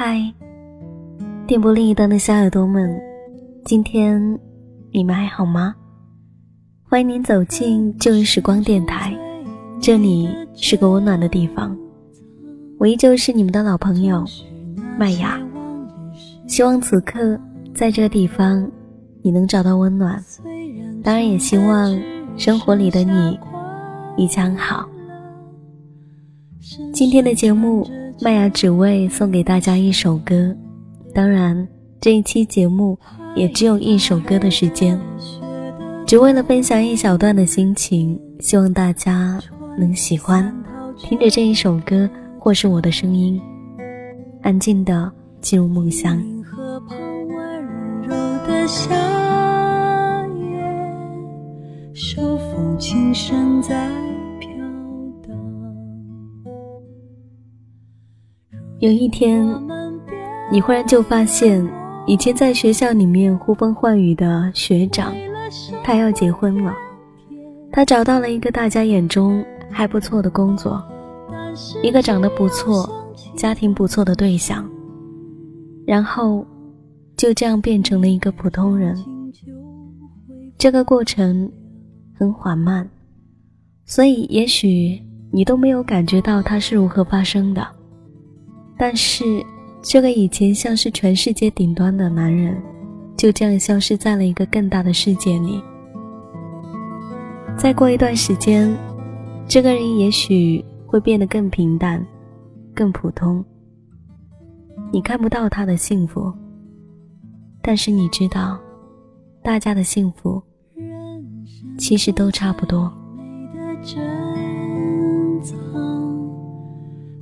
嗨，电波另一端的小耳朵们，今天你们还好吗？欢迎您走进旧日时光电台，这里是个温暖的地方。我依旧是你们的老朋友麦雅，希望此刻在这个地方你能找到温暖，当然也希望生活里的你一切安好。今天的节目，麦芽只为送给大家一首歌。当然，这一期节目也只有一首歌的时间，只为了分享一小段的心情，希望大家能喜欢。听着这一首歌，或是我的声音，安静的进入梦乡。手风琴声在。有一天，你忽然就发现，以前在学校里面呼风唤雨的学长，他要结婚了。他找到了一个大家眼中还不错的工作，一个长得不错、家庭不错的对象。然后，就这样变成了一个普通人。这个过程很缓慢，所以也许你都没有感觉到它是如何发生的。但是，这个以前像是全世界顶端的男人，就这样消失在了一个更大的世界里。再过一段时间，这个人也许会变得更平淡、更普通。你看不到他的幸福，但是你知道，大家的幸福其实都差不多。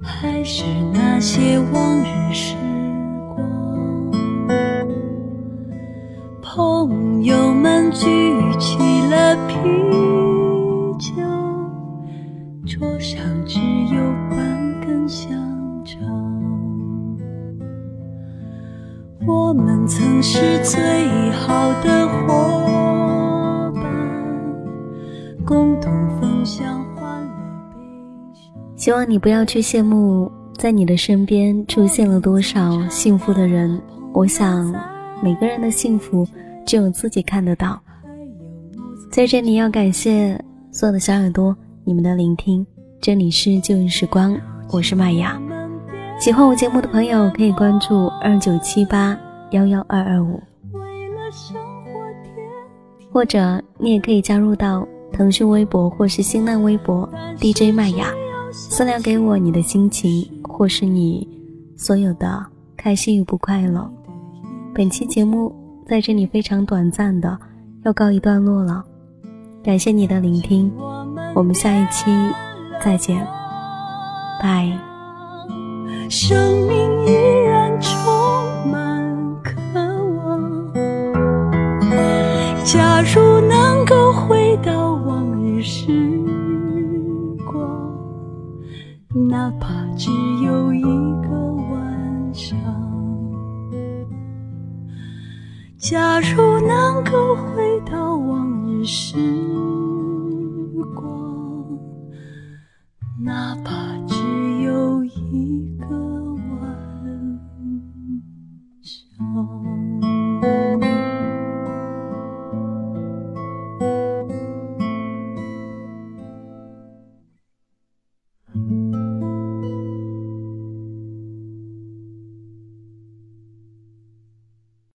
还是那些往日时光，朋友们举起了啤酒，桌上只有半根香肠。我们曾是最好的伙伴，共同分享。希望你不要去羡慕，在你的身边出现了多少幸福的人。我想，每个人的幸福只有自己看得到。在这里要感谢所有的小耳朵，你们的聆听。这里是旧日时光，我是麦雅。喜欢我节目的朋友可以关注二九七八幺幺二二五，或者你也可以加入到腾讯微博或是新浪微博 DJ 麦雅。私聊给我你的心情，或是你所有的开心与不快乐。本期节目在这里非常短暂的要告一段落了，感谢你的聆听，我们下一期再见，拜。生命假如能够回到往日时